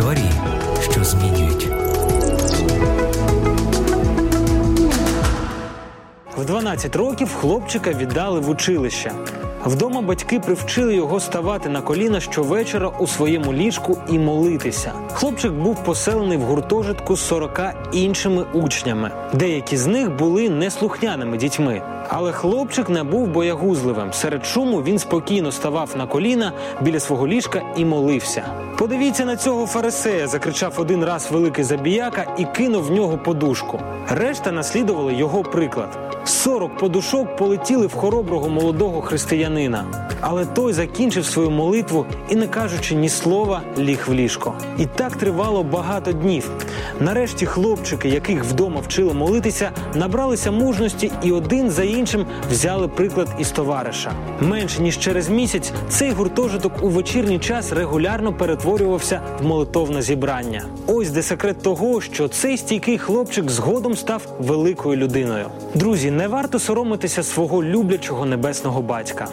Історії, що змінюють. В 12 років хлопчика віддали в училище. Вдома батьки привчили його ставати на коліна щовечора у своєму ліжку і молитися. Хлопчик був поселений в гуртожитку з 40 іншими учнями. Деякі з них були неслухняними дітьми. Але хлопчик не був боягузливим. Серед шуму він спокійно ставав на коліна біля свого ліжка і молився. Подивіться на цього фарисея, закричав один раз великий забіяка і кинув в нього подушку. Решта наслідували його приклад. Сорок подушок полетіли в хороброго молодого християнина. Але той закінчив свою молитву і, не кажучи ні слова, ліг в ліжко. І так тривало багато днів. Нарешті хлопчики, яких вдома вчили молитися, набралися мужності і один за іншим взяли приклад із товариша. Менше ніж через місяць цей гуртожиток у вечірній час регулярно перетворювався в молитовне зібрання. Ось де секрет того, що цей стійкий хлопчик згодом став великою людиною. Друзі, не варто соромитися свого люблячого небесного батька.